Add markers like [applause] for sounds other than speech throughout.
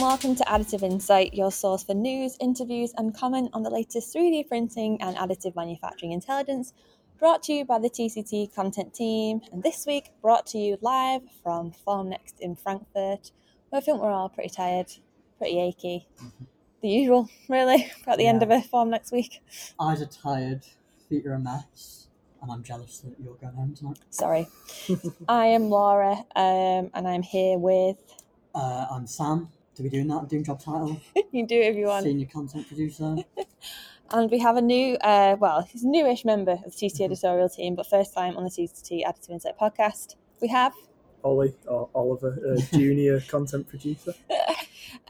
welcome to Additive Insight, your source for news, interviews, and comment on the latest 3D printing and additive manufacturing intelligence, brought to you by the TCT content team. And this week, brought to you live from Formnext in Frankfurt, where I think we're all pretty tired, pretty achy. The usual, really, [laughs] at the end of a Formnext week. Eyes are tired, feet are a mess, and I'm jealous that you're going home tonight. Sorry. [laughs] I am Laura, um, and I'm here with. Uh, I'm Sam. Do we doing that? Doing job title? [laughs] You do it if you want. Senior content producer. [laughs] And we have a new, uh, well, he's a newish member of the TCT Mhm. editorial team, but first time on the TCT Additive Insight podcast. We have. Ollie or Oliver, uh, [laughs] junior content producer.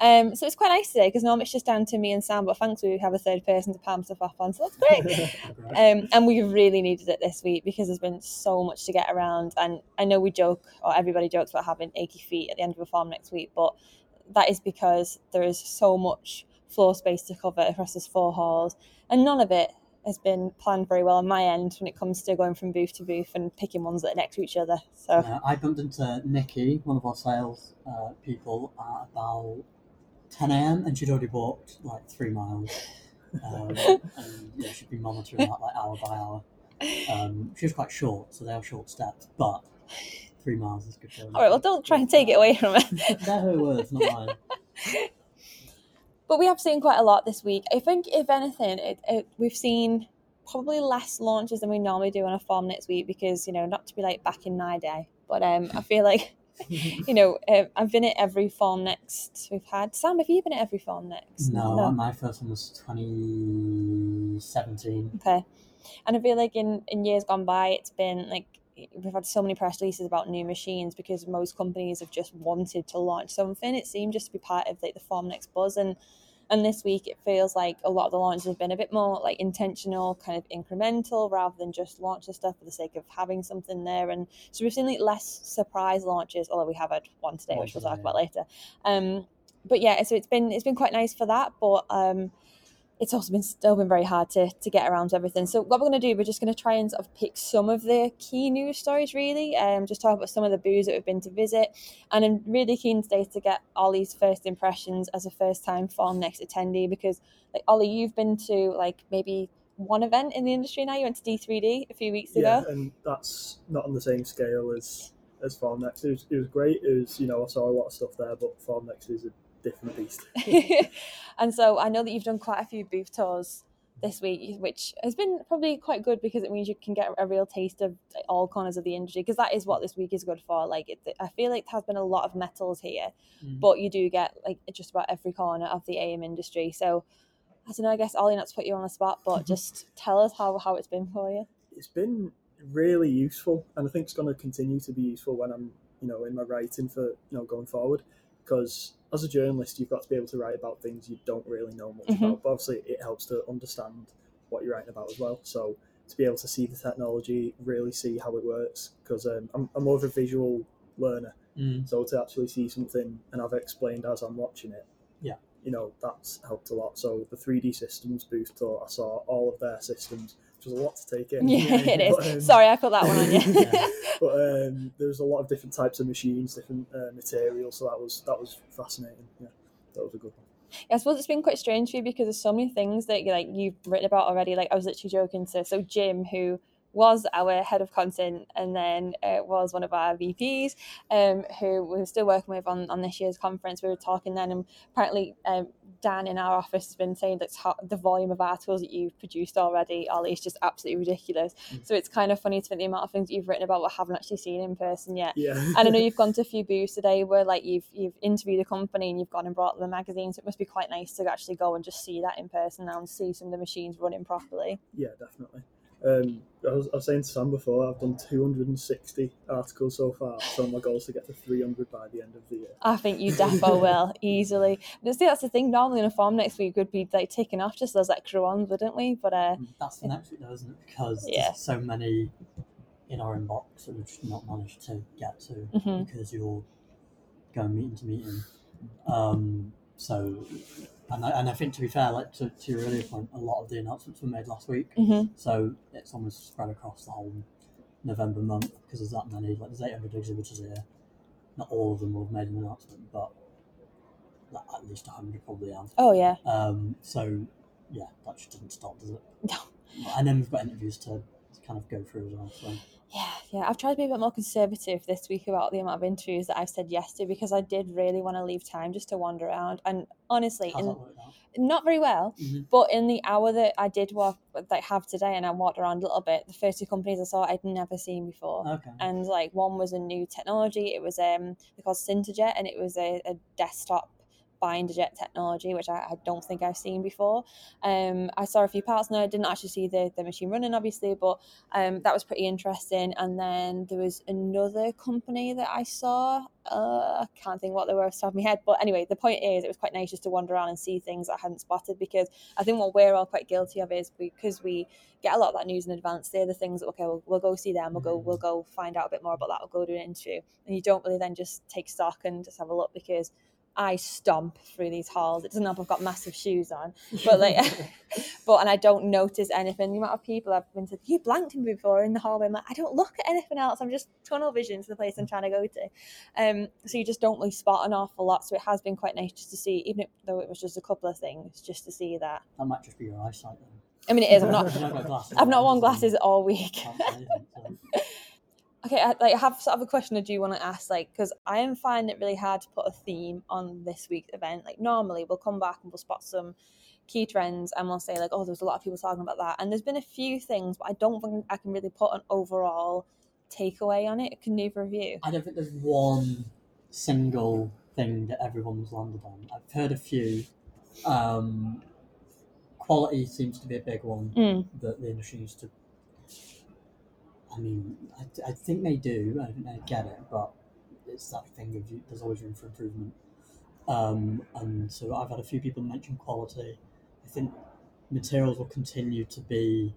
Um, so it's quite nice today because normally it's just down to me and Sam, but thankfully we have a third person to palm stuff off on, so that's great. Great. Um, and we really needed it this week because there's been so much to get around. And I know we joke, or everybody jokes about having achy feet at the end of a Formnext week, but that is because there is so much floor space to cover across those four halls, and none of it has been planned very well on my end when it comes to going from booth to booth and picking ones that are next to each other. So Uh, I bumped into Nikki, one of our sales uh, people, at about 10 a.m. and she'd already walked like three miles. [laughs] Um, and yeah, she'd been monitoring that like hour by hour. [laughs] Um, she was quite short, so they are short steps, but three miles is good. going. all right, well, don't try and take it away from her. They're her words, not mine. [laughs] But we have seen quite a lot this week. I think, if anything, it, it, we've seen probably less launches than we normally do on a Formnext week because, you know, not to be like back in my day, but um, I feel like, [laughs] you know, uh, I've been at every Formnext we've had. Sam, have you been at every Formnext? No, my first one was 2017. Okay. And I feel like in, in years gone by, it's been like we've had so many press releases about new machines because most companies have just wanted to launch something. It seemed just to be part of like the Formnext buzz, and and this week it feels like a lot of the launches have been a bit more like intentional, kind of incremental, rather than just launch the stuff for the sake of having something there. And so we've seen like less surprise launches, although we have had one today, which we'll talk about later. Um, but yeah, so it's been it's been quite nice for that, but um, it's also been still been very hard to, to get around to everything. So what we're going to do, we're just going to try and sort of pick some of the key news stories, really, um, just talk about some of the booths that we've been to visit. And I'm really keen today to get Ollie's first impressions as a first time Formnext attendee because, like Ollie, you've been to like maybe one event in the industry now. You went to D3D a few weeks yeah, ago. and that's not on the same scale as as Formnext. It was, it was great. It was, you know, I saw a lot of stuff there, but Formnext is a different beast. [laughs] [laughs] and so I know that you've done quite a few booth tours this week, which has been probably quite good because it means you can get a real taste of all corners of the industry because that is what this week is good for. Like, it, I feel like there has been a lot of metals here, Mm. but you do get like just about every corner of the AM industry. So I don't know. I guess Ollie, not to put you on the spot, but [laughs] just tell us how how it's been for you. It's been really useful, and I think it's going to continue to be useful when I'm, you know, in my writing for you know going forward. Because as a journalist, you've got to be able to write about things you don't really know much Mhm. about. But obviously, it helps to understand what you're writing about as well. So to be able to see the technology, really see how it works, because um, I'm, I'm more of a visual learner. Mm. So to actually see something and have it explained as I'm watching it, Yeah. you know, that's helped a lot. So the 3D systems booth tour, I saw all of their systems, which was a lot to take in. [laughs] Yeah, it is. But, um, Sorry, I put that one on [laughs] you. Yeah. But um, there was a lot of different types of machines, different uh, materials. So that was that was fascinating. Yeah, that was a good one. Yeah, I suppose it's been quite strange for you because there's so many things that you like you've written about already. Like I was literally joking to so Jim, who was our head of content and then uh, was one of our VPs, um, who we're still working with on, on this year's conference. We were talking then, and apparently um, Dan in our office has been saying that the volume of articles that you've produced already, Ollie, is just absolutely ridiculous. Mm. So it's kind of funny to think the amount of things you've written about what I haven't actually seen in person yet. Yeah, And I know you've gone to a [laughs] few booths today where like you've you've interviewed a company and you've gone and brought them a magazine. So it must be quite nice to actually go and just see that in person now and see some of the machines running properly. yeah, definitely. Um, I, was, I was saying to Sam before, I've done 260 articles so far. So my goal is to get to 300 by the end of the year. I think you defo will [laughs] easily. But see, that's the thing. Normally in a Formnext week would be like taking off just those extra ones, wouldn't we? But uh, That's the next week, though, isn't it? Because Yeah. there's so many in our inbox that we've just not managed to get to Mhm. because you're going meeting to meeting. Um, so, and I, and I think to be fair, like to, to your earlier point, a lot of the announcements were made last week. mhm. So it's almost spread across the whole November month because there's that many. Like there's 800 exhibitors here. Not all of them will have made an announcement, but that at least hundred probably have. Oh yeah. Um, so yeah, that just doesn't stop, does it? No. And then we've got interviews to kind of go through as well. So Yeah, yeah. I've tried to be a bit more conservative this week about the amount of interviews that I've said yes to because I did really want to leave time just to wander around. And honestly, in, that worked out? not very well. Mhm. But in the hour that I did walk, that I have today, and I walked around a little bit, the first two companies I saw I'd never seen before. Okay. And like one was a new technology. It was um called Synterjet, and it was a, a desktop binder jet technology, which I, I don't think I've seen before. Um, I saw a few parts now. I didn't actually see the, the machine running, obviously, but um, that was pretty interesting. And then there was another company that I saw. Uh, I can't think what they were off the top of my head, but anyway, the point is, it was quite nice just to wander around and see things that I hadn't spotted because I think what we're all quite guilty of is because we get a lot of that news in advance. They're the things that okay, we'll, we'll go see them. We'll go we'll go find out a bit more about that. We'll go do an interview, and you don't really then just take stock and just have a look because I stomp through these halls. It doesn't help I've got massive shoes on, but like, [laughs] but and I don't notice anything. The amount of people I've been to, you blanked me before in the hallway. I'm like, I don't look at anything else. I'm just tunnel vision to the place I'm trying to go to. Um, so you just don't really spot an awful lot. So it has been quite nice just to see, even if, though it was just a couple of things, just to see that. That might just be your eyesight then. I mean, it is. I'm not. [laughs] You don't got glasses I've not worn glasses all week. [laughs] Okay, I, like, I have sort of a question I do want to ask, like, because I am finding it really hard to put a theme on this week's event. Like, normally we'll come back and we'll spot some key trends and we'll say, like, oh, there's a lot of people talking about that. And there's been a few things, but I don't think I can really put an overall takeaway on it. Can either of you? I don't think there's one single thing that everyone's landed on. I've heard a few. Um, quality seems to be a big one Mm. that the industry needs to. I mean, I, I think they do. I think they get it, but it's that thing of you, there's always room for improvement. Um, and so I've had a few people mention quality. I think materials will continue to be.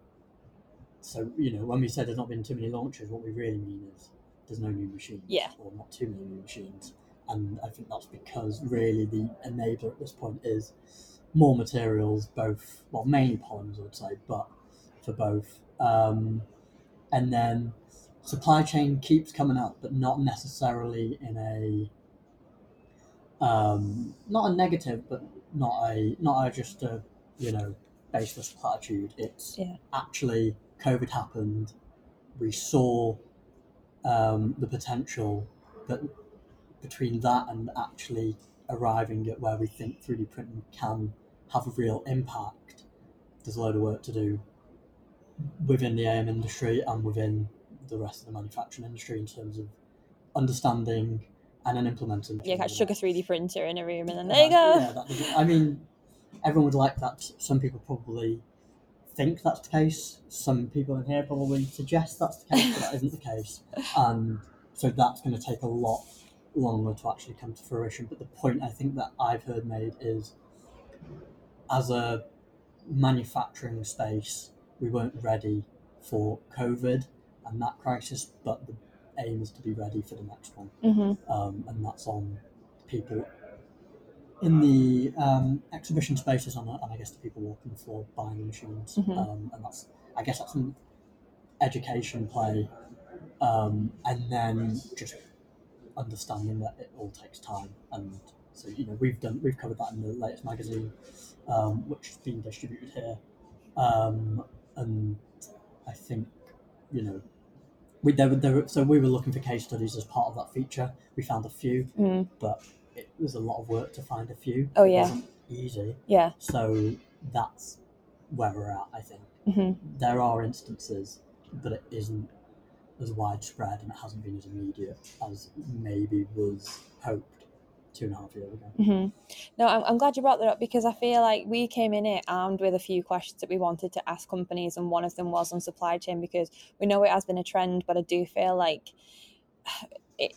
So you know, when we say there's not been too many launches, what we really mean is there's no new machines, Yeah. or not too many new machines. And I think that's because really the enabler at this point is more materials, both well mainly polymers, I would say, but for both. Um, and then supply chain keeps coming up, but not necessarily in a um, not a negative, but not a not a just a you know baseless platitude. It's Yeah. actually COVID happened. We saw um, the potential that between that and actually arriving at where we think 3D printing can have a real impact, there's a load of work to do within the AM industry and within the rest of the manufacturing industry in terms of understanding and then implementing. Yeah, catch chuck a 3D printer in a room and then Yeah, there you go. yeah, that I mean, everyone would like that. Some people probably think that's the case. Some people in here probably suggest that's the case, but that isn't the case. [laughs] And so that's going to take a lot longer to actually come to fruition. But the point I think that I've heard made is as a manufacturing space, we weren't ready for COVID and that crisis, but the aim is to be ready for the next one hmm um, and that's on people in the um, exhibition spaces and, and I guess the people walking the floor buying the machines. Mhm. Um, and that's, I guess that's an education play. Um, and then just understanding that it all takes time. And so, you know, we've done, we've covered that in the latest magazine, um, which has been distributed here. Um, and I think, you know, we, there, were- there, so we were looking for case studies as part of that feature. We found a few, Mm. but it was a lot of work to find a few. Oh, It yeah. wasn't easy. Yeah. So that's where we're at. I think hmm there are instances, but it isn't as widespread and it hasn't been as immediate as maybe was hoped two and a half years ago. hmm No, I'm, I'm glad you brought that up because I feel like we came in it armed with a few questions that we wanted to ask companies, and one of them was on supply chain because we know it has been a trend, but I do feel like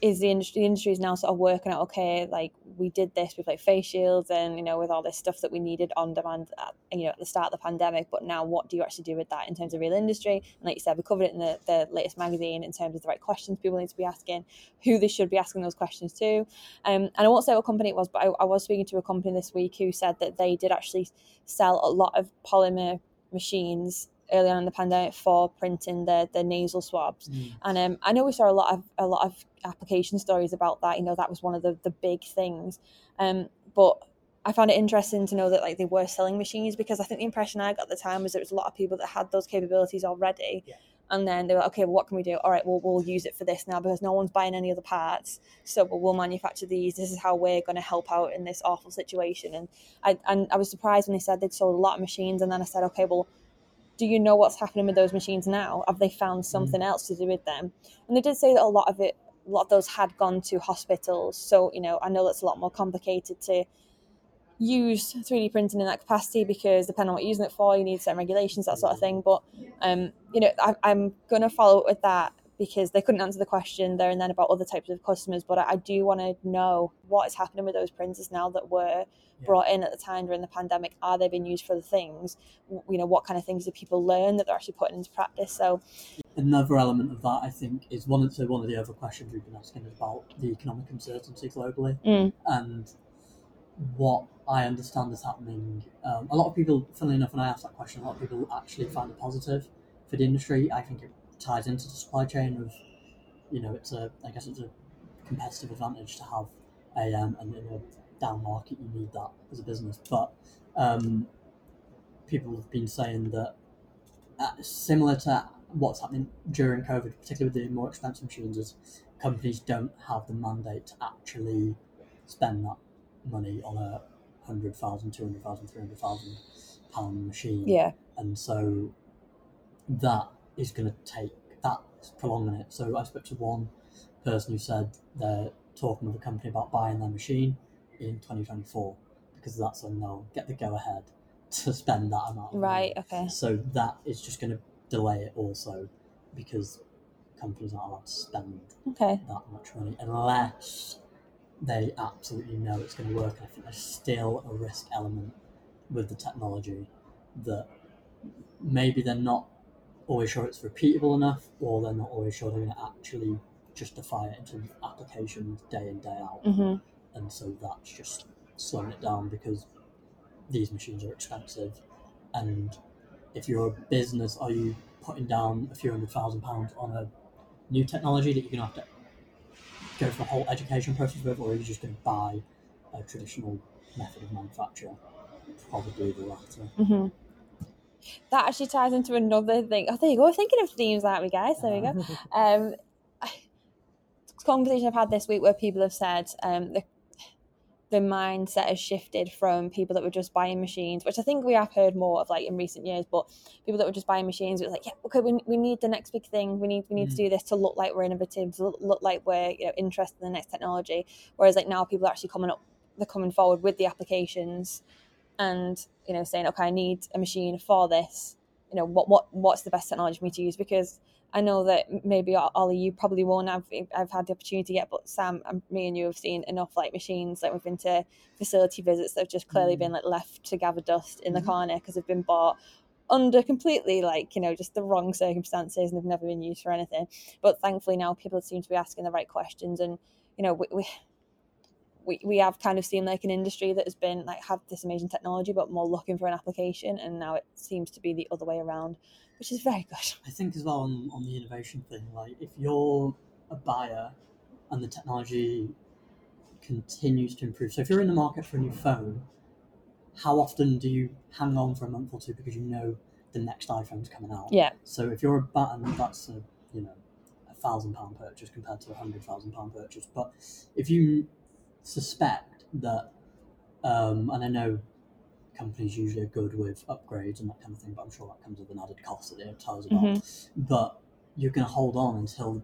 is the industry the industry is now sort of working out okay like we did this with like face shields and you know with all this stuff that we needed on demand at, you know at the start of the pandemic but now what do you actually do with that in terms of real industry? And like you said we covered it in the, the latest magazine in terms of the right questions people need to be asking who they should be asking those questions to. Um, and I won't say what company it was, but I, I was speaking to a company this week who said that they did actually sell a lot of polymer machines early on in the pandemic for printing the, the nasal swabs. And um, I know we saw a lot of a lot of application stories about that. You know, that was one of the, the big things. Um, but I found it interesting to know that like they were selling machines because I think the impression I got at the time was there was a lot of people that had those capabilities already. Yeah. And then they were like, okay, well, what can we do? All right, well, we'll use it for this now because no one's buying any other parts. So we'll, we'll manufacture these. This is how we're going to help out in this awful situation. And I and I was surprised when they said they'd sold a lot of machines. And then I said, okay, well, do you know what's happening with those machines now? Have they found something else to do with them? And they did say that a lot of it, a lot of those had gone to hospitals. So you know, I know that's a lot more complicated to use 3D printing in that capacity because depending on what you're using it for, you need certain regulations, that sort of thing. But um, you know, I, I'm gonna follow up with that because they couldn't answer the question there and then about other types of customers. But I, I do want to know what is happening with those printers now that were Yeah. brought in at the time during the pandemic. Are they being used for the things? You know, what kind of things do people learn that they're actually putting into practice? So Another element of that, I think, is one of so one of the other questions we've been asking is about the economic uncertainty globally mm, and what I understand is happening. Um, a lot of people, funnily enough, when I ask that question, a lot of people actually find it positive for the industry. I think it ties into the supply chain of, you know, it's a, I guess it's a competitive advantage to have AM, and in a down market, you need that as a business. But um, people have been saying that uh, similar to what's happening during COVID, particularly with the more expensive machines, is companies don't have the mandate to actually spend that money on a hundred thousand, two hundred thousand, three hundred thousand pound machine. yeah, And so that is going to take that prolonging it. So I spoke to one person who said they're talking with a company about buying their machine in 2024 because that's when they'll get the go ahead to spend that amount. Right, okay, So that is just going to delay it also because companies aren't allowed to spend okay, that much money unless they absolutely know it's going to work. I think there's still a risk element with the technology that maybe they're not always sure it's repeatable enough, or they're not always sure they're going to actually justify it in terms of applications day in day out, hmm and so that's just slowing it down because these machines are expensive, and if you're a business, are you putting down a few hundred thousand pounds on a new technology that you're going to have to go through a whole education process with, or are you just going to buy a traditional method of manufacture? Probably the latter. hmm That actually ties into another thing. Oh, there you go. We're thinking of themes, aren't we, guys? There we go. [laughs] Um, conversation I've had this week where people have said um, the the mindset has shifted from people that were just buying machines, which I think we have heard more of like in recent years, but people that were just buying machines, it was like, yeah, okay, we, we need the next big thing. We need we need to do this to look like we're innovative, to look, look like we're you know interested in the next technology. Whereas like now people are actually coming up, they're coming forward with the applications, and you know saying, okay, I need a machine for this. You know what what what's the best technology for me to use because I know that maybe Ollie, you probably won't have. I've had the opportunity yet, but Sam, and me, and you have seen enough like machines. Like we've been to facility visits that have just clearly Mm. been like left to gather dust in the Mhm. corner because they've been bought under completely like you know just the wrong circumstances and they've never been used for anything. But thankfully now people seem to be asking the right questions, and you know we. we we, we have kind of seen like an industry that has been like have this amazing technology but more looking for an application and now it seems to be the other way around which is very good I think as well on, on the innovation thing, like if you're a buyer and the technology continues to improve. So if you're in the market for a new phone, how often do you hang on for a month or two because you know the next iPhone's coming out? yeah So if you're a button, that's a you know a thousand pound purchase compared to a hundred thousand pound purchase. But if you suspect that, um, and I know companies usually are good with upgrades and that kind of thing, but I'm sure that comes with an added cost that they don't tell us about. Mhm. But you're going to hold on until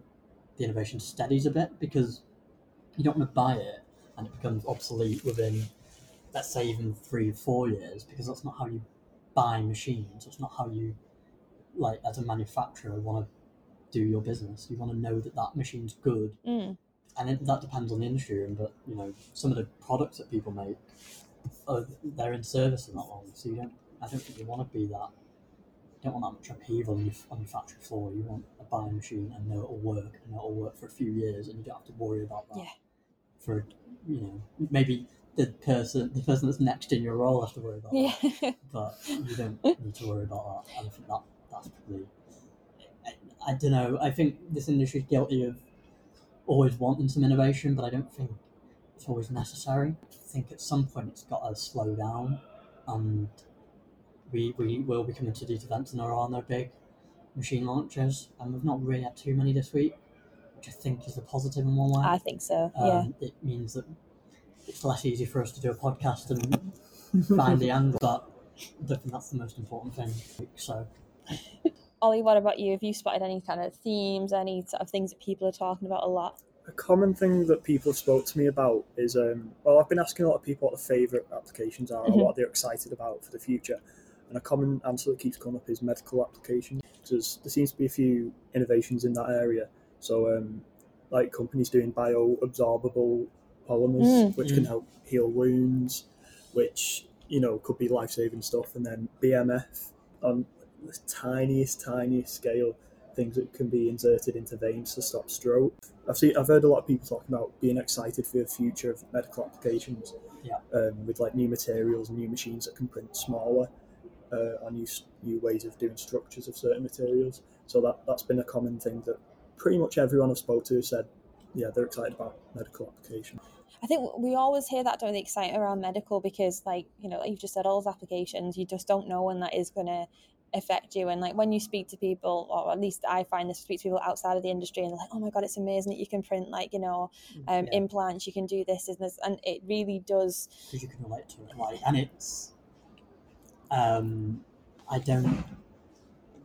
the innovation steadies a bit because you don't want to buy it and it becomes obsolete within, let's say, even three, or four years because that's not how you buy machines. It's not how you, like, as a manufacturer, want to do your business. You want to know that that machine's good mm. And it, that depends on the industry. in, But you know, some of the products that people make, are, they're in service for that long, so you don't. I don't think you want to be that. You don't want that much upheaval on your, on your factory floor. You want a buying machine and know it'll work and it'll work for a few years, and you don't have to worry about that. Yeah. For you know, maybe the person, the person that's next in your role has to worry about that yeah [laughs] but you don't need to worry about that. And I think that that's probably. I, I don't know. I think this industry is guilty of always wanting some innovation, but I don't think it's always necessary. I think at some point it's got to slow down, and we we will be coming to these events, and there are no big machine launches, and we've not really had too many this week, which I think is a positive in one way. I think so. Um, yeah. It means that it's less easy for us to do a podcast and find the [laughs] angle, but I think that's the most important thing. So, Ollie, what about you? Have you spotted any kind of themes, any sort of things that people are talking about a lot? A common thing that people spoke to me about is, um, well, I've been asking a lot of people what their favourite applications are Mhm. or what they're excited about for the future. And a common answer that keeps coming up is medical applications. There's, there seems to be a few innovations in that area. So, um, like companies doing bioabsorbable polymers, Mm. which can Mm. help heal wounds, which you know could be life-saving stuff. And then BMF on the tiniest, tiniest scale, things that can be inserted into veins to stop stroke. I've seen, I've heard a lot of people talking about being excited for the future of medical applications. Yeah. Um, with like new materials and new machines that can print smaller, uh, or new new ways of doing structures of certain materials. So that that's been a common thing that pretty much everyone I've spoke to said, yeah, they're excited about medical application. I think we always hear that during the excitement around medical because, like, you know, like you've just said, all those applications, you just don't know when that is going to affect you. And like when you speak to people, or at least I find this, speak to people outside of the industry, and they're like, oh my God, it's amazing that you can print, like, you know, um, Yeah. implants, you can do this, and this, and it really does. because you can relate to it, like, and it's, um, I don't.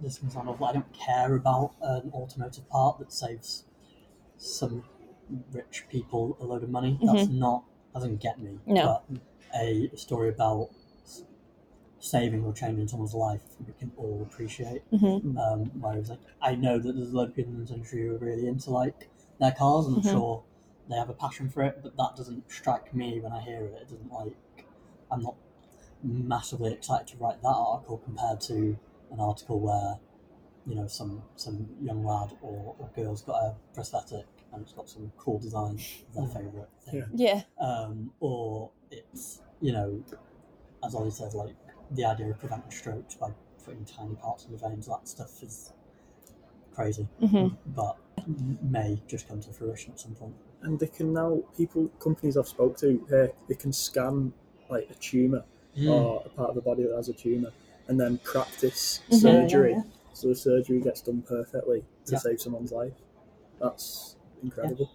This can sound awful. I don't care about an automotive part that saves some rich people a load of money. That's not doesn't get me. No. But a story about saving or changing someone's life, we can all appreciate. hmm Um, whereas, like, I know that there's a lot of people in this industry who are really into like their cars, I'm Mhm. sure they have a passion for it. But that doesn't strike me when I hear it. It doesn't like. I'm not massively excited to write that article compared to an article where, you know, some some young lad or, or girl's got a prosthetic and it's got some cool design, their Mm. favourite thing Yeah. Yeah. um, or it's you know, as Ollie said, like the idea of preventing strokes by putting tiny parts in the veins. That stuff is crazy, hmm but may just come to fruition at some point. And they can now people companies I've spoke to, uh, they can scan like a tumor or a part of the body that has a tumor, and then practice Mhm. surgery. Yeah. So the surgery gets done perfectly to Yeah. save someone's life. That's incredible.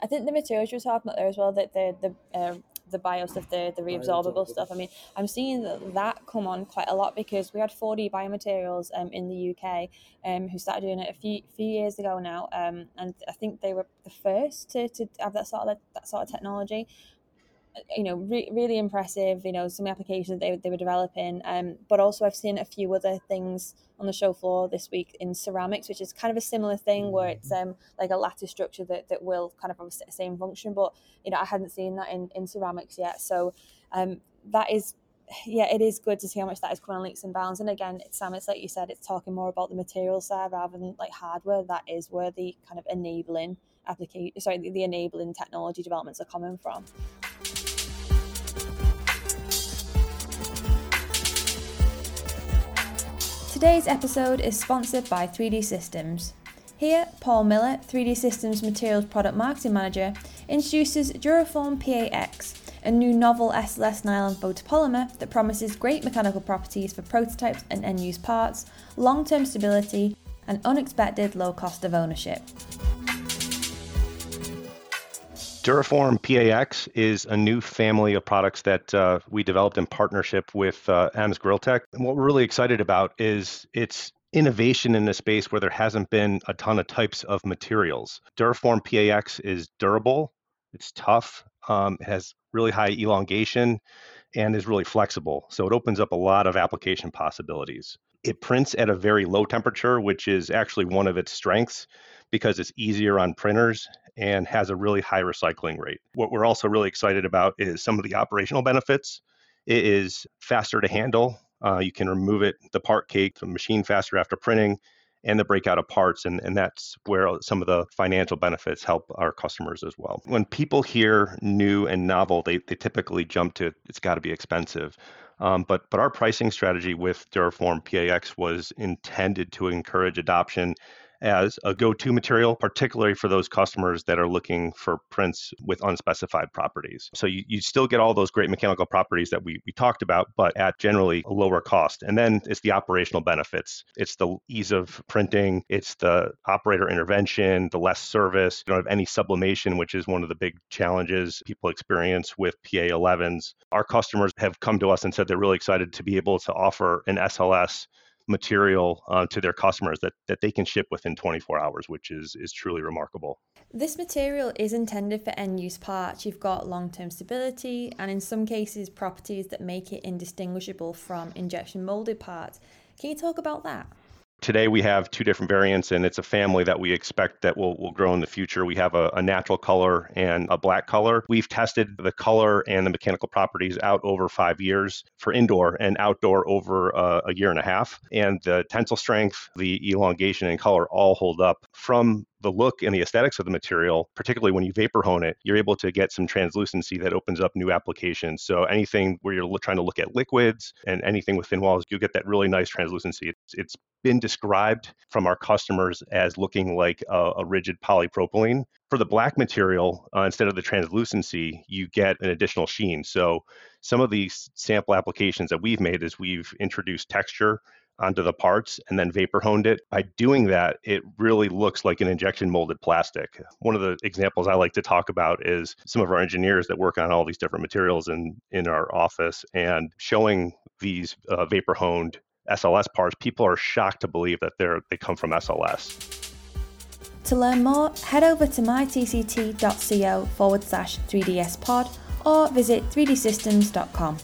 I think the materials you were talking about there as well, that the the uh, the bio stuff, the the reabsorbable stuff. I mean, I'm seeing that that come on quite a lot because we had 4D biomaterials um, in the UK um, who started doing it a few few years ago now, um, and I think they were the first to, to have that sort of that sort of technology. You know, re- really impressive. You know, some applications they they were developing, um, but also I've seen a few other things on the show floor this week in ceramics, which is kind of a similar thing where it's um like a lattice structure that, that will kind of have the same function, but you know I hadn't seen that in, in ceramics yet. So um that is yeah, it is good to see how much that is coming on leaps and bounds. And again, it's Sam, it's like you said, it's talking more about the material side rather than like hardware. That is where the kind of enabling application sorry, the, the enabling technology developments are coming from. Today's episode is sponsored by 3D Systems. Here, Paul Miller, 3D Systems Materials Product Marketing Manager, introduces Duraform PAX, a new novel SLS nylon copolymer that promises great mechanical properties for prototypes and end use parts, long term stability, and unexpected low cost of ownership. Duraform PAX is a new family of products that uh, we developed in partnership with uh, EMS-Grivory. And what we're really excited about is its innovation in a space where there hasn't been a ton of types of materials. Duraform PAX is durable, it's tough, um, it has really high elongation, and is really flexible. So it opens up a lot of application possibilities. It prints at a very low temperature, which is actually one of its strengths because it's easier on printers and has a really high recycling rate. What we're also really excited about is some of the operational benefits. It is faster to handle. Uh, you can remove it, the part cake, the machine faster after printing, and the breakout of parts. And, and that's where some of the financial benefits help our customers as well. When people hear new and novel, they, they typically jump to it's got to be expensive. Um, but but our pricing strategy with Duraform PAX was intended to encourage adoption as a go to material, particularly for those customers that are looking for prints with unspecified properties. So you, you still get all those great mechanical properties that we, we talked about, but at generally a lower cost. And then it's the operational benefits. It's the ease of printing, it's the operator intervention, the less service. You don't have any sublimation, which is one of the big challenges people experience with PA11s. Our customers have come to us and said they're really excited to be able to offer an SLS material uh, to their customers that, that they can ship within 24 hours, which is, is truly remarkable. This material is intended for end use parts. You've got long term stability and, in some cases, properties that make it indistinguishable from injection molded parts. Can you talk about that? Today we have two different variants and it's a family that we expect that will, will grow in the future. We have a, a, natural color and a black color. We've tested the color and the mechanical properties out over five years for indoor and outdoor over uh, a year and a half and the tensile strength the elongation and color all hold up from the look and the aesthetics of the material, particularly when you vapor hone it, you're able to get some translucency that opens up new applications. So anything where you're trying to look at liquids and anything with thin walls, you'll get that really nice translucency. It's, it's been described from our customers as looking like a, a rigid polypropylene. For the black material, uh, instead of the translucency, you get an additional sheen. So some of these sample applications that we've made is we've introduced texture onto the parts and then vapor honed it. By doing that, it really looks like an injection molded plastic. One of the examples I like to talk about is some of our engineers that work on all these different materials in, in our office and showing these uh, vapor honed SLS parts. People are shocked to believe that they're, they come from SLS. To learn more, head over to mytct.co forward slash 3ds pod or visit 3dsystems.com.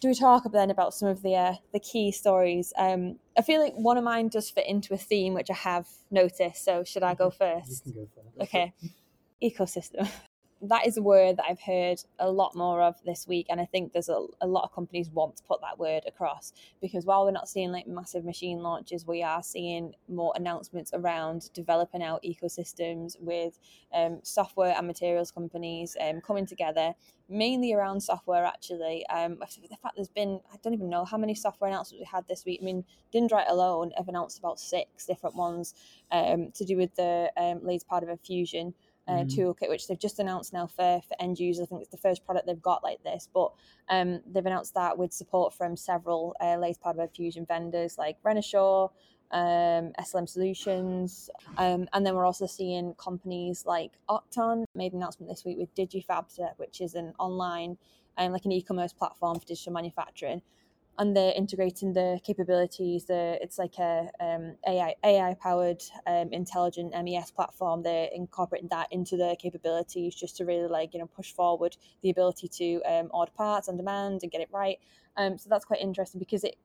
do we talk then about some of the uh, the key stories? Um, I feel like one of mine does fit into a theme which I have noticed. So should I go first? You can go first. Okay, ecosystem. [laughs] that is a word that I've heard a lot more of this week, and I think there's a, a lot of companies want to put that word across because while we're not seeing like massive machine launches, we are seeing more announcements around developing out ecosystems with um, software and materials companies um, coming together, mainly around software. Actually, um, the fact there's been I don't even know how many software announcements we had this week. I mean, Dyndrite alone have announced about six different ones um, to do with the um, latest part of a fusion uh, mm. toolkit, which they've just announced now for, for end users. I think it's the first product they've got like this, but um, they've announced that with support from several uh, part fusion vendors like Renishaw, um, SLM Solutions, um, and then we're also seeing companies like Oqton made an announcement this week with DigiFabster, which is an online um, like an e-commerce platform for digital manufacturing and they're integrating the capabilities. It's like a um, AI AI powered um, intelligent MES platform. They're incorporating that into their capabilities just to really like you know push forward the ability to um, order parts on demand and get it right. Um, so that's quite interesting because it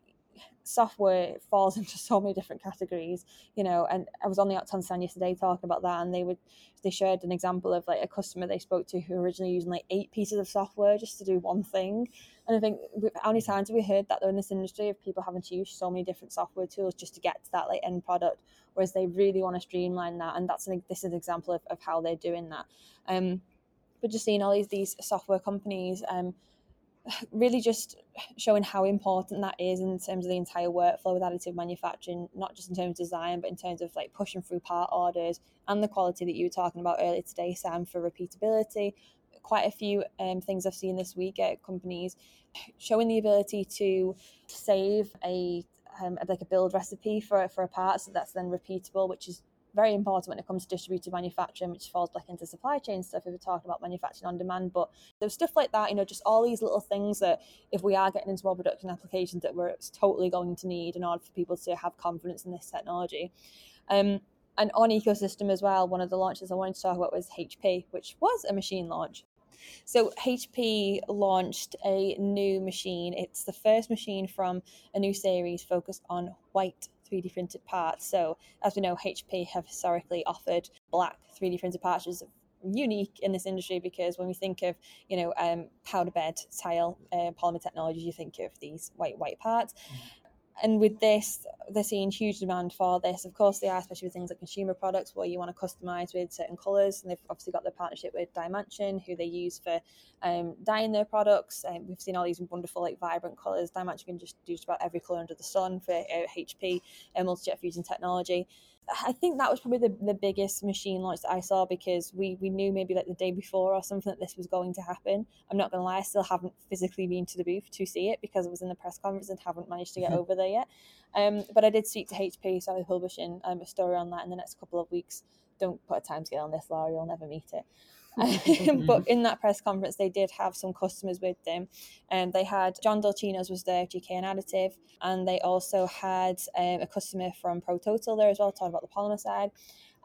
software falls [laughs] into so many different categories, you know. And I was on the Oqton stand yesterday talking about that, and they would they shared an example of like a customer they spoke to who originally using like eight pieces of software just to do one thing. And I think how many times have we heard that though in this industry of people having to use so many different software tools just to get to that like end product, whereas they really want to streamline that, and that's an, this is an example of, of how they're doing that. Um, but just seeing all these these software companies um really just showing how important that is in terms of the entire workflow with additive manufacturing, not just in terms of design, but in terms of like pushing through part orders and the quality that you were talking about earlier today, Sam, for repeatability. Quite a few um, things I've seen this week at companies showing the ability to save a um, like a build recipe for for a part, so that's then repeatable, which is very important when it comes to distributed manufacturing, which falls back into supply chain stuff if we're talking about manufacturing on demand. But there's stuff like that, you know, just all these little things that if we are getting into more production applications that we're totally going to need in order for people to have confidence in this technology. Um, and on ecosystem as well, one of the launches I wanted to talk about was HP, which was a machine launch. So HP launched a new machine. It's the first machine from a new series focused on white 3D printed parts. So, as we know, HP have historically offered black 3D printed parts, which is unique in this industry because when we think of, you know, um, powder bed tile uh, polymer technologies, you think of these white white parts. Mm. And with this, they're seeing huge demand for this. Of course, they are, especially with things like consumer products where you want to customize with certain colors. And they've obviously got their partnership with DyeMansion, who they use for um, dyeing their products. Um, we've seen all these wonderful, like vibrant colors. DyeMansion can just do just about every color under the sun for uh, HP and uh, multi-jet fusion technology. I think that was probably the, the biggest machine launch that I saw because we, we knew maybe like the day before or something that this was going to happen. I'm not going to lie, I still haven't physically been to the booth to see it because I was in the press conference and haven't managed to get [laughs] over there yet. Um, but I did speak to HP, so I'll be publishing um, a story on that in the next couple of weeks. Don't put a time scale on this, Laura, you'll never meet it. But in that press conference, they did have some customers with them. And um, they had John Dulchinos was there, GKN Additive, and they also had um, a customer from ProTotal there as well, talking about the polymer side.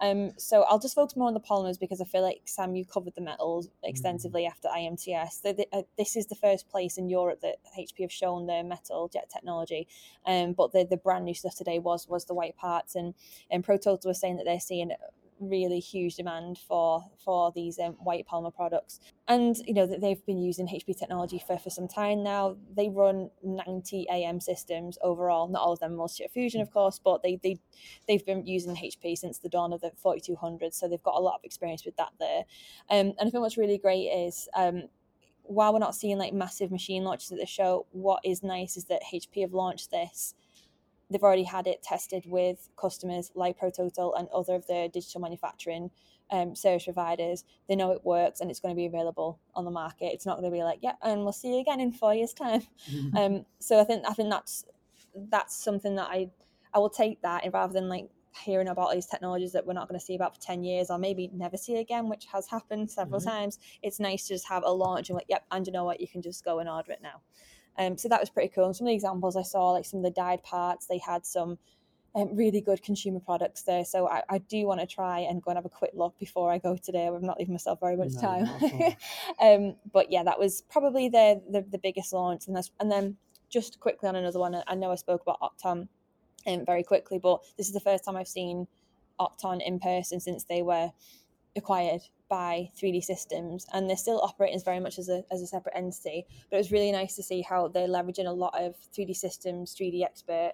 Um, so I'll just focus more on the polymers because I feel like Sam, you covered the metals extensively mm. after IMTS. The, the, uh, this is the first place in Europe that HP have shown their metal jet technology, um, but the, the brand new stuff today was was the white parts, and and ProTotal was saying that they're seeing really huge demand for for these um, white polymer products. And you know that they've been using hp technology for for some time now. They run 90 am systems overall. Not all of them multi fusion of course but they, they they've been using hp since the dawn of the 4200 so they've got a lot of experience with that there. Um, and i think what's really great is um, while we're not seeing like massive machine launches at the show what is nice is that hp have launched this they've already had it tested with customers like ProTotal and other of the digital manufacturing um, service providers. They know it works and it's going to be available on the market. It's not going to be like, yeah, and we'll see you again in four years' time. Mm-hmm. Um, so I think I think that's that's something that I I will take that and rather than like hearing about these technologies that we're not going to see about for 10 years or maybe never see again which has happened several mm-hmm. times it's nice to just have a launch and like yep and you know what you can just go and order it now um, so that was pretty cool. And some of the examples I saw, like some of the dyed parts, they had some um, really good consumer products there. So I, I do want to try and go and have a quick look before I go today. I'm not leaving myself very much no, time. [laughs] um, but yeah, that was probably the, the, the biggest launch. And, that's, and then just quickly on another one, I know I spoke about Oqton um, very quickly, but this is the first time I've seen Oqton in person since they were acquired by 3D Systems, and they're still operating as very much as a, as a separate entity. But it was really nice to see how they're leveraging a lot of 3D Systems, 3DXpert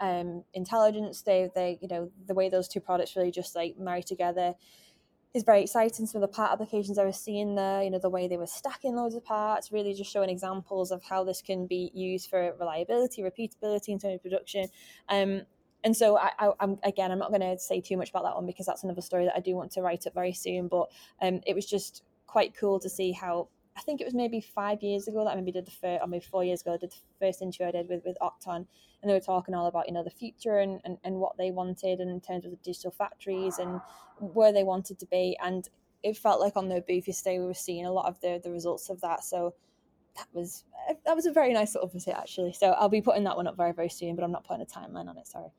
um, intelligence. They, they, you know, the way those two products really just like marry together is very exciting. Some of the part applications I was seeing there, you know, the way they were stacking loads of parts, really just showing examples of how this can be used for reliability, repeatability in terms of production. Um, and so I, I, am again, I'm not going to say too much about that one because that's another story that I do want to write up very soon. But um, it was just quite cool to see how I think it was maybe five years ago that I maybe did the first, or maybe four years ago, I did the first interview I did with, with Oqton, and they were talking all about, you know, the future and, and, and what they wanted and in terms of the digital factories and where they wanted to be. And it felt like on the booth yesterday, we were seeing a lot of the, the results of that. So that was that was a very nice little visit actually. So I'll be putting that one up very very soon, but I'm not putting a timeline on it. Sorry.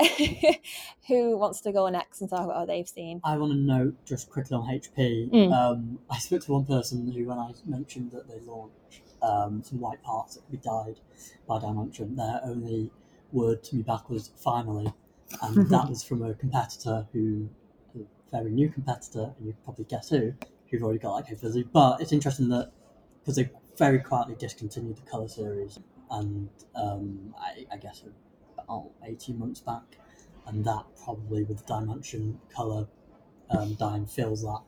[laughs] Who wants to go next and talk about what they've seen? I want to note just quickly on HP. Mm. Um, I spoke to one person who, when I mentioned that they launched um, some white parts that could be dyed by DyeMansion, their only word to me back was finally, and [laughs] that was from a competitor who, a very new competitor, and you probably guess who, who've already got like a capability. But it's interesting that because they very quietly discontinued the colour series, and um, I, I, guess about eighteen months back, and that probably with the DyeMansion colour um, dyeing fills that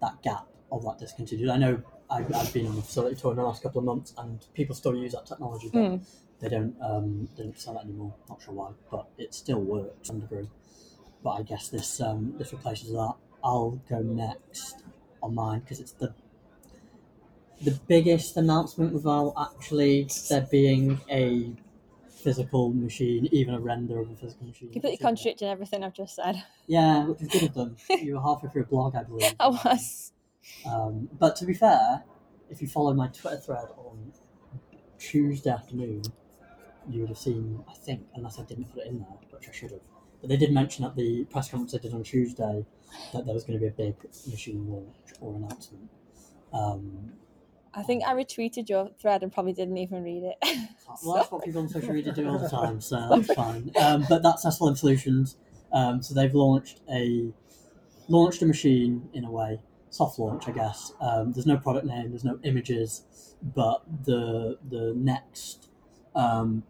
that gap of that discontinued. I know I've, I've, been on the facility tour in the last couple of months, and people still use that technology, but mm. they don't um, they don't sell it anymore. Not sure why, but it still works to some degree. But I guess this um, this replaces that. I'll go next on mine because it's the the biggest announcement without actually there being a physical machine, even a render of a physical machine. Completely contradicting everything I've just said. Yeah, which is good of them. [laughs] you were halfway through a blog, I believe. I was. Um, but to be fair, if you follow my Twitter thread on Tuesday afternoon, you would have seen, I think, unless I didn't put it in there, which I should have. But they did mention at the press conference I did on Tuesday that there was going to be a big machine launch or announcement. Um, I think I retweeted your thread and probably didn't even read it. [laughs] well, that's what people on social media do all the [laughs] time, so that's fine. Um, but that's SLM Solutions. Um, so they've launched a launched a machine in a way, soft launch, I guess. Um, there's no product name, there's no images, but the the next um,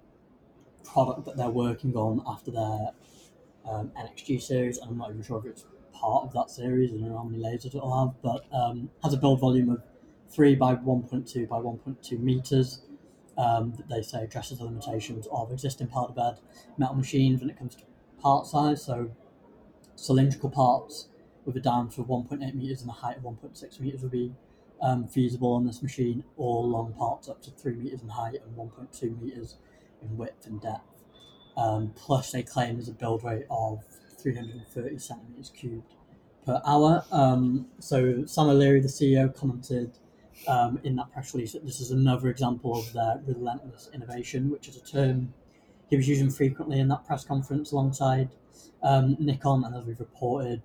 product that they're working on after their um, NXG series, and I'm not even sure if it's part of that series. I don't know how many layers it'll have, but um, has a build volume of three by 1.2 by 1.2 meters. Um, that they say addresses the limitations of existing powder bed metal machines when it comes to part size. So cylindrical parts with a diameter of 1.8 meters and a height of 1.6 meters would be um, feasible on this machine, or long parts up to 3 meters in height and 1.2 meters in width and depth. Um, plus, they claim there's a build rate of 330 centimeters cubed per hour. Um, so, Sam O'Leary, the CEO, commented um, in that press release that this is another example of their relentless innovation, which is a term he was using frequently in that press conference alongside um, Nikon. And as we've reported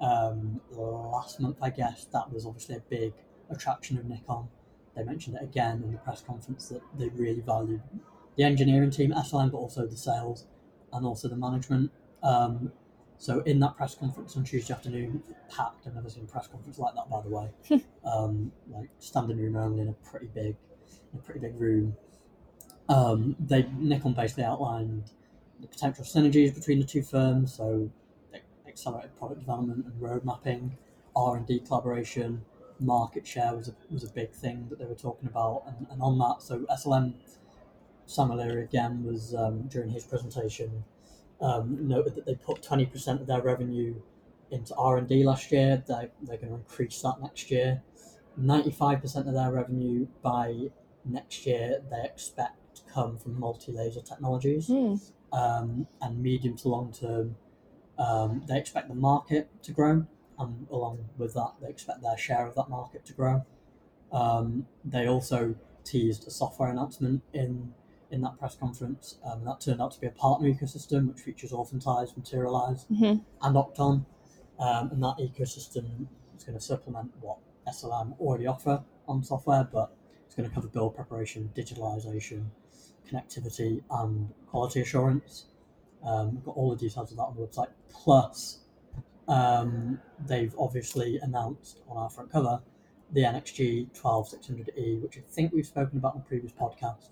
um, last month, I guess, that was obviously a big attraction of Nikon. They mentioned it again in the press conference that they really valued the engineering team at SLM, but also the sales and also the management. Um, so in that press conference on Tuesday afternoon, packed. I've never seen a press conference like that, by the way. [laughs] um, like standing room only in a pretty big, in a pretty big room. Um, they Nikon basically outlined the potential synergies between the two firms, so accelerated product development and road mapping, R and D collaboration, market share was a, was a big thing that they were talking about, and, and on that, so SLM Sam O'Leary again was um, during his presentation um, noted that they put 20% of their revenue into R&D last year. They, they're going to increase that next year. 95% of their revenue by next year they expect to come from multi-laser technologies. Mm. Um, and medium to long term, um, they expect the market to grow. And along with that, they expect their share of that market to grow. Um, they also teased a software announcement in in that press conference. Um, that turned out to be a partner ecosystem which features Authentise, Materialise, Mhm. and Oqton. Um, and that ecosystem is going to supplement what SLM already offer on software, but it's going to cover build preparation, digitalization, connectivity, and quality assurance. Um, we've got all the details of that on the website. Plus, um, they've obviously announced on our front cover the NXG 12600E, which I think we've spoken about in a previous podcast.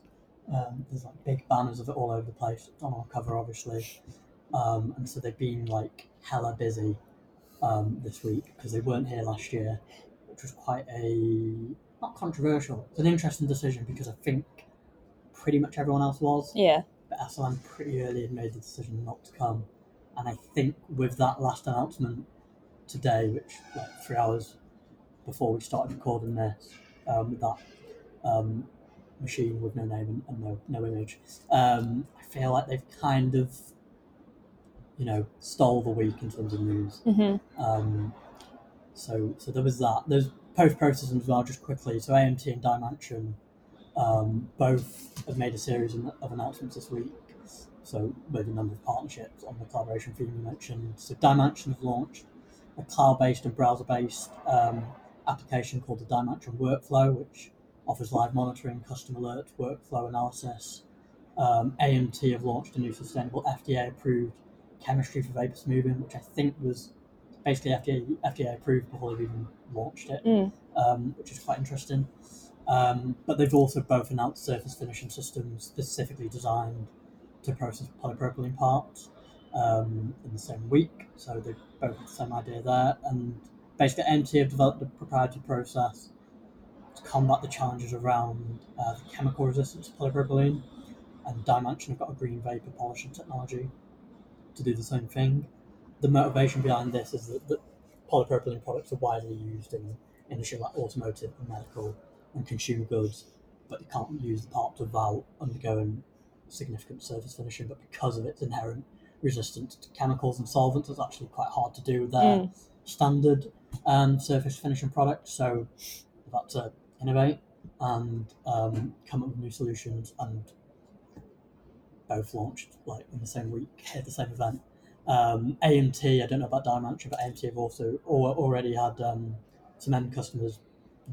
Um, there's like big banners of it all over the place on our cover, obviously. Um, and so they've been like hella busy um, this week because they weren't here last year, which was quite a not controversial. It's an interesting decision because I think pretty much everyone else was, Yeah. but SLM pretty early had made the decision not to come. And I think with that last announcement today, which like three hours before we started recording this, um, with that um, machine with no name and, and no no image, um, I feel like they've kind of, you know, stole the week in terms of news. hmm Um, so so there was that. There's post processing as well, just quickly. So AMT and DyeMansion um, both have made a series of of announcements this week. So with a number of partnerships on the collaboration theme you mentioned. So DyeMansion have launched a cloud-based and browser-based um, application called the DyeMansion Workflow, which offers live monitoring, custom alerts, workflow analysis. Um, AMT have launched a new sustainable FDA-approved chemistry for vapor smoothing, which I think was basically FDA FDA approved before they've even launched it, Mm. um, which is quite interesting. Um, but they've also both announced surface finishing systems specifically designed to process polypropylene parts um, in the same week. So they both have the same idea there. And basically, MT have developed a proprietary process to combat the challenges around uh, the chemical resistance to polypropylene. And DyeMansion have got a green vapor polishing technology to do the same thing. The motivation behind this is that, that polypropylene products are widely used in industry like automotive and medical and consumer goods, but you can't use the part without undergoing significant surface finishing. But because of its inherent resistance to chemicals and solvents, it's actually quite hard to do with their Mm. standard um, surface finishing products. So had to innovate and um, come up with new solutions and both launched like in the same week [laughs] at the same event. Um, AMT, I don't know about DyeMansion, but AMT have also al- already had um, some end customers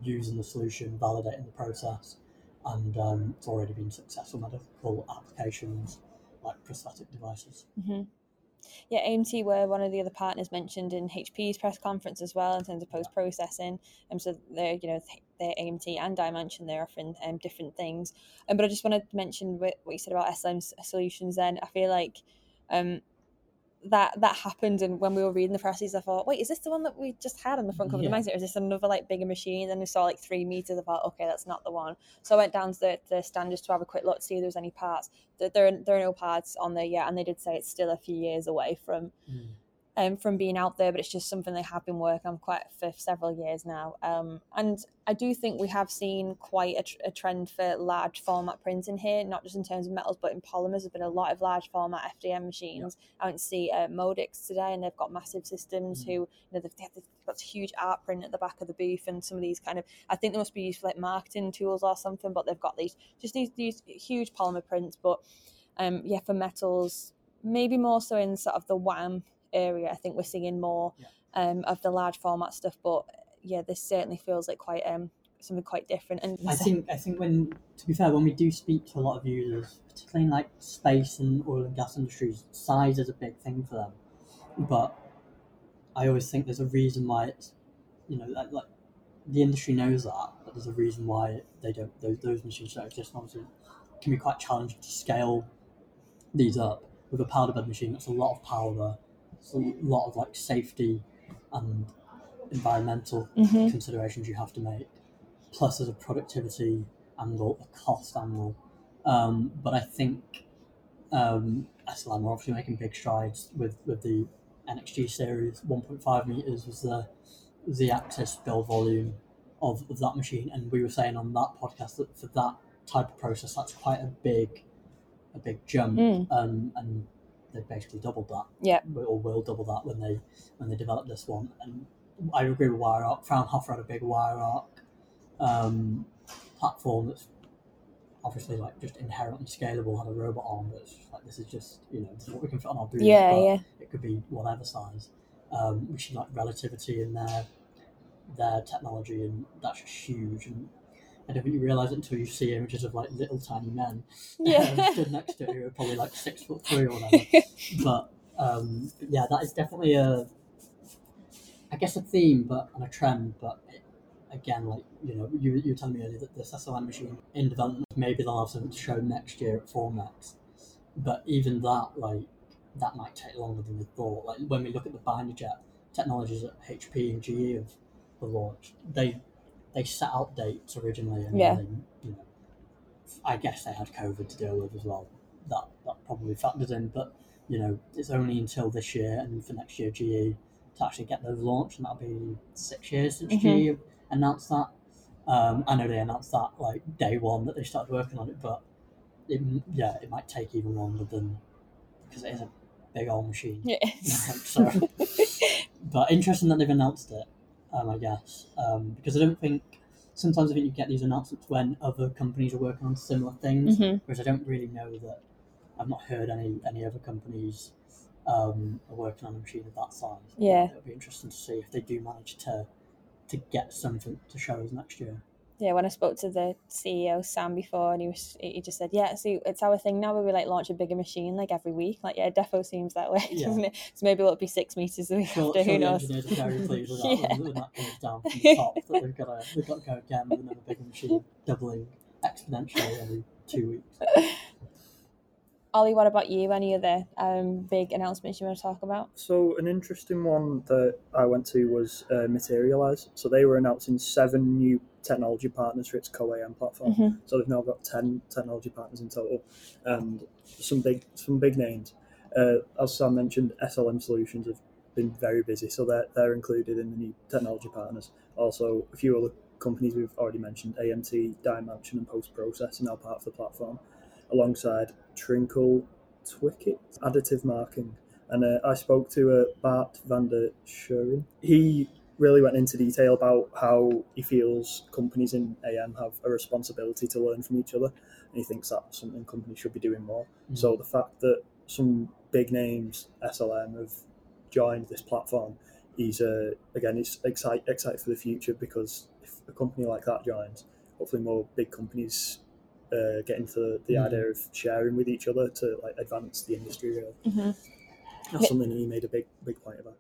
using the solution, validating the process, and um, it's already been successful medical applications like prosthetic devices. hmm Yeah, AMT were one of the other partners mentioned in HP's press conference as well in terms of post processing. And so they're, you know, the AMT and DyeMansion, they're offering um, different things. Um, but I just wanted to mention what, what you said about SLM solutions. Then I feel like um, that that happened and when we were reading the presses I thought wait is this the one that we just had on the front cover Yeah. of the magazine or is this another like bigger machine and we saw like three meters I thought okay that's not the one so I went down to the, the stand just to have a quick look to see if there was any parts there, there, there are no parts on there yet and they did say it's still a few years away from Mm. Um, from being out there, but it's just something they have been working on quite for several years now. Um, and I do think we have seen quite a, tr- a trend for large format printing here, not just in terms of metals, but in polymers. There's been a lot of large format FDM machines. I went to see uh, Modix today, and they've got massive systems. Mm. Who you know they've, they've got huge art print at the back of the booth, and some of these kind of I think they must be used for like marketing tools or something. But they've got these just these these huge polymer prints. But um, yeah, for metals, maybe more so in sort of the WAAM area. I think we're seeing more Yeah. um, of the large format stuff. But yeah, this certainly feels like quite um, something quite different. And I think I think when to be fair, when we do speak to a lot of users, particularly in like space and oil and gas industries, size is a big thing for them. But I always think there's a reason why it's you know like, like the industry knows that, but there's a reason why they don't those, those machines don't exist. And obviously, it can be quite challenging to scale these up with a powder bed machine. That's a lot of powder. A lot of like safety and environmental Mhm. considerations you have to make. Plus, there's a productivity angle, a cost angle. Um, but I think um, SLM are obviously making big strides with, with the NXG series. 1.5 meters was the the axis build volume of, of that machine, and we were saying on that podcast that for that type of process, that's quite a big a big jump, Mm. um, and they basically doubled that. Yeah. or will double that when they when they develop this one. And I agree with Wire Arc. Fraunhofer had a big Wire Arc um, platform that's obviously like just inherently scalable, had a robot arm, just like this is just you know this is what we can fit on our booth. Yeah, but yeah. It could be whatever size. Um, we see like relativity in their their technology, and that's just huge. And I don't think you realise it until you see images of like little tiny men Yeah. [laughs] stood next to it who are probably like six foot three or whatever [laughs] but um, yeah, that is definitely a, I guess a theme, but and a trend. But it, again, like you know, you, you were telling me earlier that this SLM machine in development, maybe they'll have something to show next year at Formnext. But even that, like that might take longer than we thought. Like when we look at the binder jet technologies that HP and GE have launched, they they set out dates originally, and Yeah. then you know, I guess they had COVID to deal with as well. That that probably factors in, but you know, it's only until this year and for next year GE to actually get those launched, and that'll be six years since Mhm. GE announced that. Um, I know they announced that like day one that they started working on it, but it, yeah, it might take even longer than because it is a big old machine. Yes. [laughs] so, [laughs] but interesting that they've announced it. Um, I guess um, because I don't think sometimes I think you get these announcements when other companies are working on similar things, Mhm. whereas I don't really know that. I've not heard any any other companies um, are working on a machine of that size. Yeah. it'll be interesting to see if they do manage to to get something to show us next year. Yeah, when I spoke to the CEO Sam before, and he was he just said, yeah, see, it's our thing now where we like launch a bigger machine like every week. Like, yeah, Defo seems that way, [laughs] Yeah. doesn't it? So maybe it'll be six meters the week Sure, after. sure Who knows? engineers are very pleased with that Yeah. when, when that comes down from the top that they've got to they've got to go again with another bigger machine, doubling exponentially every two weeks. [laughs] Ollie, what about you? Any other um, big announcements you want to talk about? So an interesting one that I went to was uh, Materialise. So they were announcing seven new technology partners for its co-AM platform. Mhm. So they've now got ten technology partners in total, and some big some big names. Uh, as Sam mentioned, SLM Solutions have been very busy, so they're they're included in the new technology partners. Also, a few other companies we've already mentioned, AMT, DyeMansion, and Post Process, are now part of the platform, alongside Trinckle, Twikit, Additive Marking, and uh, I spoke to uh, Bart van der Schueren. He really went into detail about how he feels companies in AM have a responsibility to learn from each other, and he thinks that's something companies should be doing more. Mm. So the fact that some big names SLM have joined this platform, he's uh, again he's excited excited for the future because if a company like that joins, hopefully more big companies uh, get into the Mm. idea of sharing with each other to like advance the industry. Really, hmm that's something that he made a big big point about.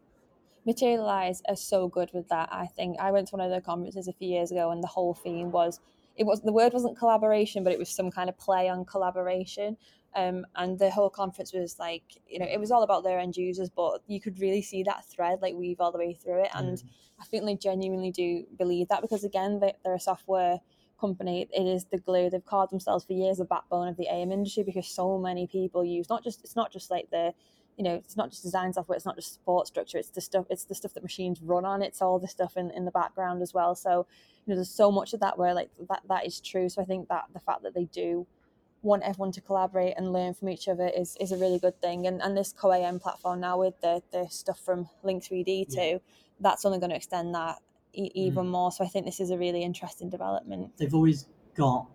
Materialise are so good with that. I think I went to one of their conferences a few years ago, and the whole theme was it was the word wasn't collaboration, but it was some kind of play on collaboration. Um, and the whole conference was like, you know, it was all about their end users, but you could really see that thread like weave all the way through it. And Mm. I think they genuinely do believe that because again, they, they're a software company. It is the glue. They've called themselves for years the backbone of the AM industry because so many people use not just it's not just like the you know it's not just design software it's not just support structure it's the stuff it's the stuff that machines run on it's all the stuff in, in the background as well so you know there's so much of that where like that that is true so i think that the fact that they do want everyone to collaborate and learn from each other is, is a really good thing and and this co-am platform now with the the stuff from Link3D too Yeah. that's only going to extend that e- even Mm. more so i think this is a really interesting development They've always got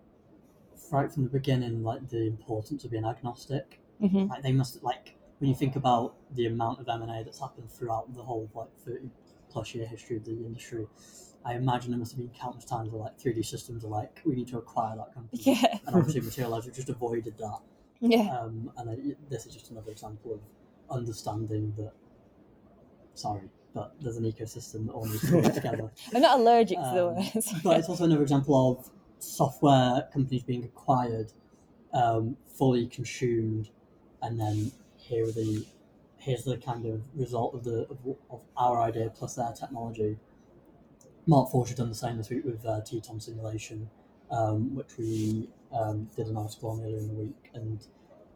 right from the beginning like the importance of being agnostic. mm-hmm. Like they must like when you think about the amount of M and A that's happened throughout the whole like thirty plus year history of the industry. I imagine there must have been countless times where like 3D systems are like, we need to acquire that company. yeah And obviously Materialise have just avoided that. yeah Um, and I, this is just another example of understanding that, sorry, but there's an ecosystem that all needs to work together. [laughs] i'm not allergic to the Um, [laughs] words But it's also another example of software companies being acquired, um, fully consumed, and then here are the here's the kind of result of the of, of our idea plus their technology. Markforged have done the same this week with uh, Teton simulation, um, which we um, did an article on earlier in the week, and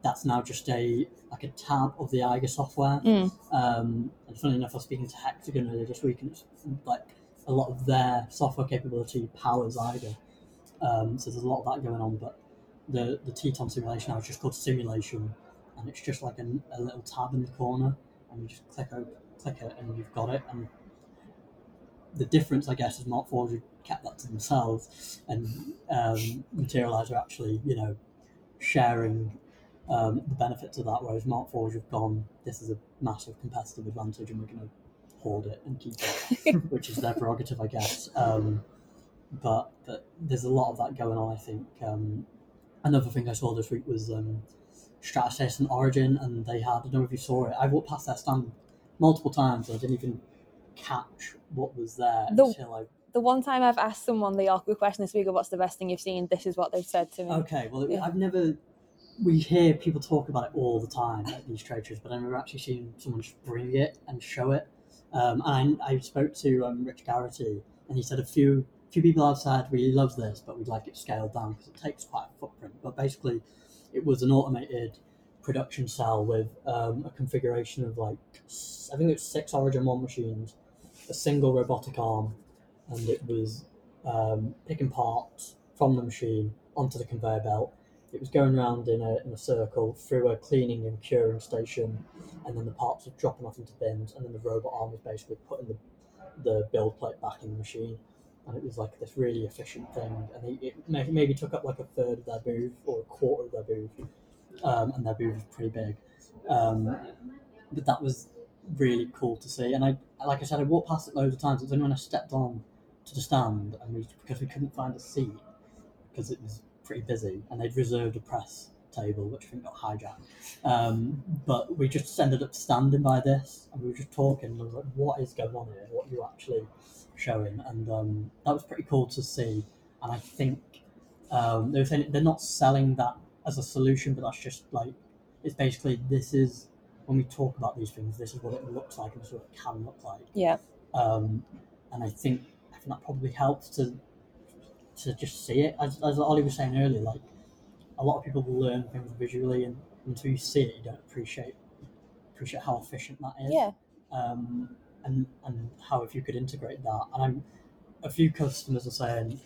that's now just a like a tab of the Eiger software. Mm. Um, and funny enough, I was speaking to Hexagon earlier this week, and it's like a lot of their software capability powers Eiger. Um, so there's a lot of that going on, but the the Teton simulation now is just called simulation, and it's just like a, a little tab in the corner, and you just click open, click it, and you've got it. And the difference, I guess, is Markforged kept that to themselves, and um, Materialise are actually, you know, sharing um, the benefits of that, whereas Markforged have gone, this is a massive competitive advantage, and we're going to hoard it and keep it, [laughs] which is their prerogative, I guess. Um, but, but there's a lot of that going on, I think. Um, another thing I saw this week was um, Stratasys and Origin, and they had, I don't know if you saw it, I walked past their stand multiple times, and I didn't even catch what was there The- until I the one time I've asked someone the awkward question this week of what's the best thing you've seen, this is what they've said to me. Okay, well, Yeah. I've never. We hear people talk about it all the time at these trade shows, but I've never actually seen someone just bring it and show it. Um, and I, I spoke to um, Rich Garrity, and he said a few few people have said we love this, but we'd like it scaled down because it takes quite a footprint. But basically, it was an automated production cell with um, a configuration of like I think it's six Origin One machines, a single robotic arm, and it was um, picking parts from the machine onto the conveyor belt. It was going around in a, in a circle through a cleaning and curing station, and then the parts were dropping off into bins, and then the robot arm was basically putting the, the build plate back in the machine. And it was like this really efficient thing, and it, it may- maybe took up like a third of their booth or a quarter of their booth, um, and their booth was pretty big. Um, but that was really cool to see, and I, like I said, I walked past it loads of times. It was only when I stepped on to the stand, and we because we couldn't find a seat because it was pretty busy, and they'd reserved a press table, which I think got hijacked. Um, but we just ended up standing by this, and we were just talking. And I was like, "What is going on here? What are you actually showing?" And um, that was pretty cool to see. And I think um, they were saying they're not selling that as a solution, but that's just like it's basically this is when we talk about these things, this is what it looks like, and this is what it can look like. Yeah. Um, and I think I think that probably helps to to just see it. As, as Ollie was saying earlier, like a lot of people learn things visually, and until you see it, you don't appreciate appreciate how efficient that is. Yeah. Um, and and how if you could integrate that, and I'm a few customers are saying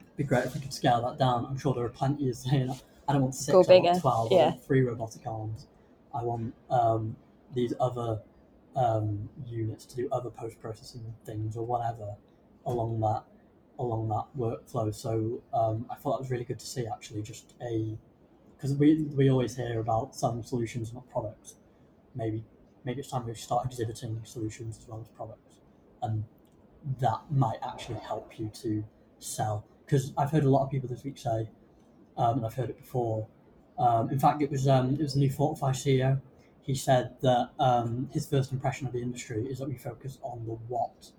it'd be great if we could scale that down. I'm sure there are plenty of saying I don't want six, Go I bigger, want twelve, I yeah. want three robotic arms. I want um, these other um, units to do other post processing things or whatever along that along that workflow. So um, I thought that was really good to see actually just a because we we always hear about selling solutions not products. Maybe maybe it's time we start exhibiting solutions as well as products, and that might actually help you to sell. Because I've heard a lot of people this week say, um, and I've heard it before. Um, in fact, it was um, it was the new Fortify CEO. he said that um, his first impression of the industry is that we focus on the what.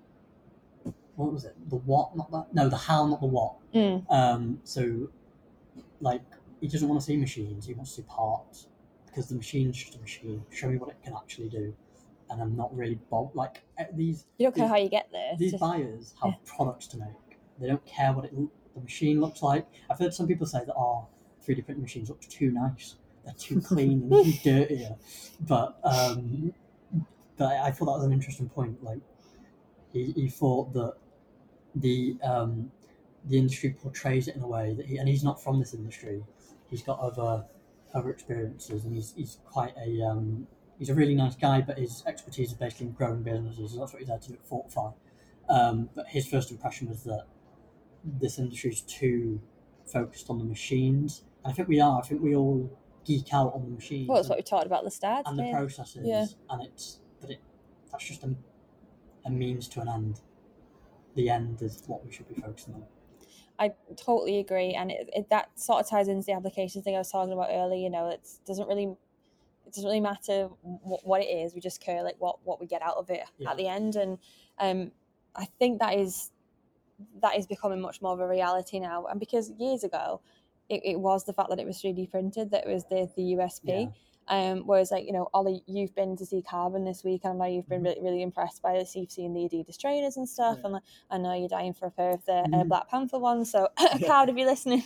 What was it? The what, not the no, the how, not the what. Mm. Um, so, like, he doesn't want to see machines. He wants to see parts because the machine's just a machine. Show me what it can actually do, and I'm not really bothered. Like eh, these You don't care these- how you get there. these just- buyers have products to make. They don't care what it, the machine looks like. I've heard some people say that our 3D printing machines look too nice. They're too clean and too [laughs] dirtier. But um, but I, I thought that was an interesting point. Like he, he thought that the um, the industry portrays it in a way that he and he's not from this industry. He's got other other experiences and he's, he's quite a um, he's a really nice guy, but his expertise is basically in growing businesses. That's what he's had to do at Fortify. Um, but his first impression was that this industry is too focused on the machines. And I think we are. I think we all geek out on the machines Well, that's what we talked about the start. and the yeah. processes. Yeah. And it's but it that's just a, a means to an end. The end is what we should be focusing on. I totally agree, and it, it, that sort of ties into the application thing I was talking about earlier. You know, it doesn't really it doesn't really matter what, what it is. We just care like what what we get out of it Yeah. at the end, and um, I think that is that is becoming much more of a reality now. And because years ago, it, it was the fact that it was three D printed that was the the USP. Um, whereas, like you know, Ollie, you've been to see Carbon this week, and I know you've been Mhm. really, really impressed by this. You've seen the Adidas trainers and stuff, Yeah. and like, I know you're dying for a pair of the uh, Mhm. Black Panther ones. So, [laughs] Yeah. Card, if you're listening,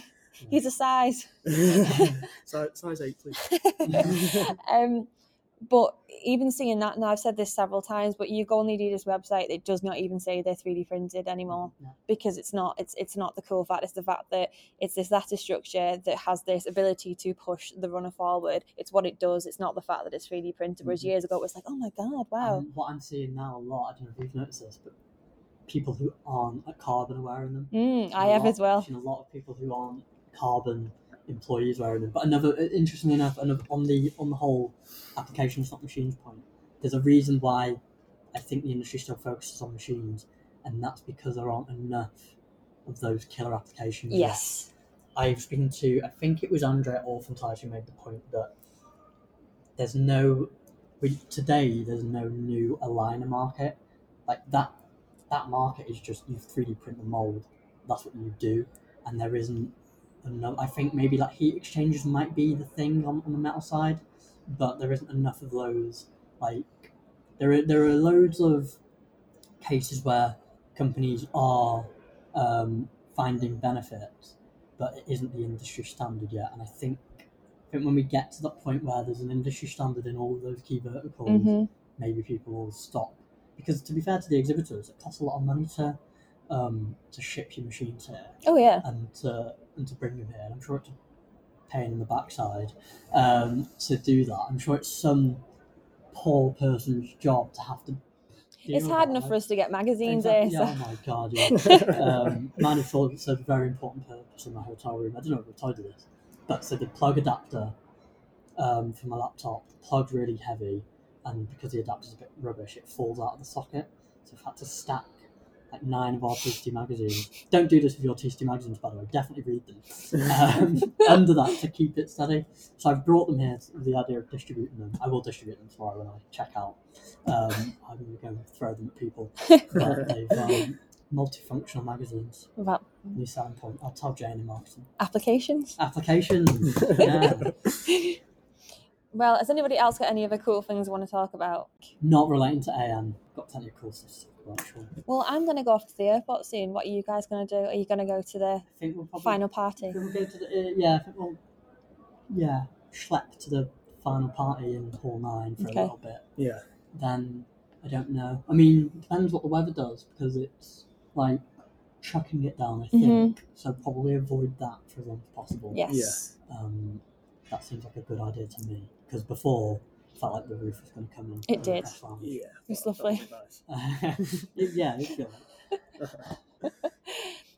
he's a size. [laughs] [laughs] size, size eight, please. um, but even seeing that, now I've said this several times, but you go on the Adidas website, it does not even say they're 3D printed anymore Yeah. because it's not. It's it's not the cool fact. It's the fact that it's this lattice structure that has this ability to push the runner forward. It's what it does. It's not the fact that it's 3D printed. Whereas Mhm. years ago, it was like, oh my god, wow. And what I'm seeing now a lot, I don't know if you've noticed this, but people who aren't carbon are wearing them. Mm, I have lot- as well. A lot of people who aren't carbon employees wearing them. But another, uh, interestingly enough, another, on the on the whole application not machines point, there's a reason why I think the industry still focuses on machines, and that's because there aren't enough of those killer applications. Yes. I've spoken to, I think it was Andrea or from Authentise who made the point that there's no, we, today there's no new aligner market. Like that, that market is just you 3D print the mold. That's what you do, and there isn't. Enough, I think maybe like heat exchangers might be the thing on, on the metal side, but there isn't enough of those. Like there are there are loads of cases where companies are um, finding benefits, but it isn't the industry standard yet. And I think I think when we get to that point where there's an industry standard in all of those key verticals, hmm maybe people will stop. Because to be fair to the exhibitors, it costs a lot of money to um, to ship your machines here Oh yeah. and to and to bring them here. And I'm sure it's a pain in the backside um, to do that. I'm sure it's some poor person's job to have to. It's hard that. enough for us to get magazines Exactly. here. Yeah, So. oh my god, yeah. [laughs] um, thought served a very important purpose in my hotel room. I don't know if I've told you this, but so the plug adapter um, for my laptop, the plug's really heavy, and because the adapter's a bit rubbish, it falls out of the socket. So I've had to stack like nine of our TCT magazines. Don't do this with your TCT magazines, by the way. Definitely read them um, [laughs] under that to keep it steady. So I've brought them here with the idea of distributing them. I will distribute them tomorrow when I check out. Um, I'm going to go and throw them at people. But [laughs] they've um, multifunctional magazines. About New selling point. I'll tell Jane in marketing. applications. Applications. [laughs] yeah. Well, has anybody else got any other cool things they want to talk about? Not relating to AM. Got plenty of cool stuff to sure. Well, I'm going to go off to the airport soon. What are you guys going to do? Are you going to go to the I think we'll probably final I party? think we'll go to the uh, yeah. I think we'll yeah schlep to the final party in Hall Nine for Okay. a little bit. yeah. Then I don't know. I mean, it depends what the weather does because it's like chucking it down. I think Mhm. so. Probably avoid that for as long as possible. Yes. Um, that seems like a good idea to me because before it felt like the roof was going to come in. It did. crash down. Yeah. It's that- that'd lovely. be nice. [laughs] It- yeah, it's [laughs] good.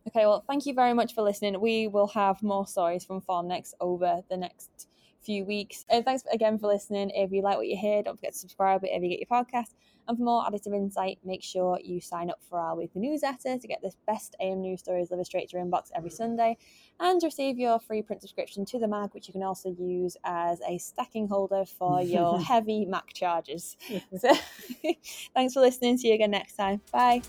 Okay, well, thank you very much for listening. We will have more stories from Formnext over the next few weeks. And thanks again for listening. If you like what you hear, don't forget to subscribe wherever you get your podcast. And for more additive insight, make sure you sign up for our weekly newsletter to get the best AM news stories delivered straight to your inbox every Sunday and receive your free print subscription to the mag, which you can also use as a stacking holder for [laughs] your heavy Mac chargers. [laughs] so, [laughs] thanks for listening. See you again next time. Bye.